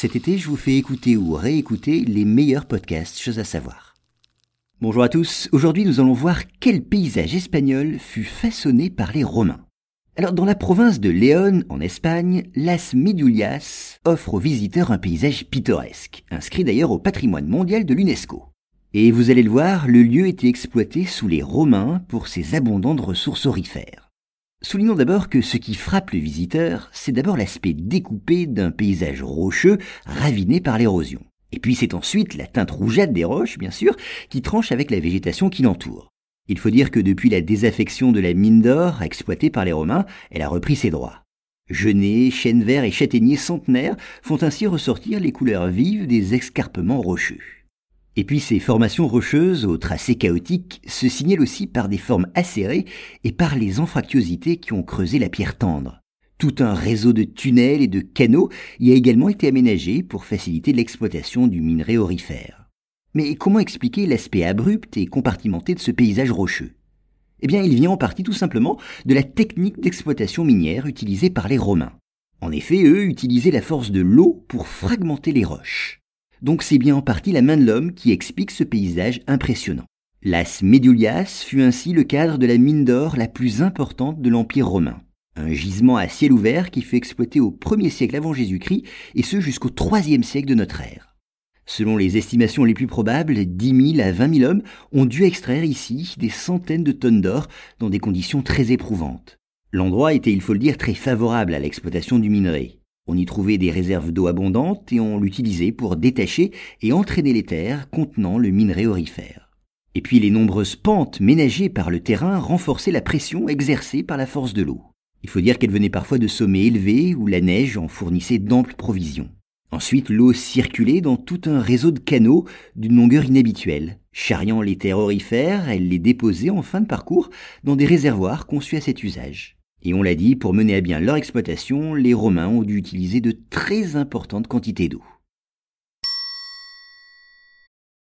cet été, je vous fais écouter ou réécouter les meilleurs podcasts, chose à savoir. Bonjour à tous, aujourd'hui nous allons voir quel paysage espagnol fut façonné par les Romains. Alors dans la province de Léon, en Espagne, Las Midullas offre aux visiteurs un paysage pittoresque, inscrit d'ailleurs au patrimoine mondial de l'UNESCO. Et vous allez le voir, le lieu était exploité sous les Romains pour ses abondantes ressources aurifères. Soulignons d'abord que ce qui frappe le visiteur, c'est d'abord l'aspect découpé d'un paysage rocheux raviné par l'érosion. Et puis c'est ensuite la teinte rougeâtre des roches, bien sûr, qui tranche avec la végétation qui l'entoure. Il faut dire que depuis la désaffection de la mine d'or exploitée par les Romains, elle a repris ses droits. Genêts, chênes verts et châtaigniers centenaires font ainsi ressortir les couleurs vives des escarpements rocheux. Et puis ces formations rocheuses au tracé chaotique se signalent aussi par des formes acérées et par les anfractuosités qui ont creusé la pierre tendre. Tout un réseau de tunnels et de canaux y a également été aménagé pour faciliter l'exploitation du minerai aurifère. Mais comment expliquer l'aspect abrupt et compartimenté de ce paysage rocheux? Eh bien, il vient en partie tout simplement de la technique d'exploitation minière utilisée par les Romains. En effet, eux utilisaient la force de l'eau pour fragmenter les roches. Donc c'est bien en partie la main de l'homme qui explique ce paysage impressionnant. Las Medulias fut ainsi le cadre de la mine d'or la plus importante de l'Empire romain. Un gisement à ciel ouvert qui fut exploité au 1er siècle avant Jésus-Christ et ce jusqu'au 3e siècle de notre ère. Selon les estimations les plus probables, 10 000 à 20 000 hommes ont dû extraire ici des centaines de tonnes d'or dans des conditions très éprouvantes. L'endroit était, il faut le dire, très favorable à l'exploitation du minerai. On y trouvait des réserves d'eau abondantes et on l'utilisait pour détacher et entraîner les terres contenant le minerai aurifère. Et puis les nombreuses pentes ménagées par le terrain renforçaient la pression exercée par la force de l'eau. Il faut dire qu'elle venait parfois de sommets élevés où la neige en fournissait d'amples provisions. Ensuite, l'eau circulait dans tout un réseau de canaux d'une longueur inhabituelle. Charriant les terres aurifères, elle les déposait en fin de parcours dans des réservoirs conçus à cet usage. Et on l'a dit, pour mener à bien leur exploitation, les Romains ont dû utiliser de très importantes quantités d'eau.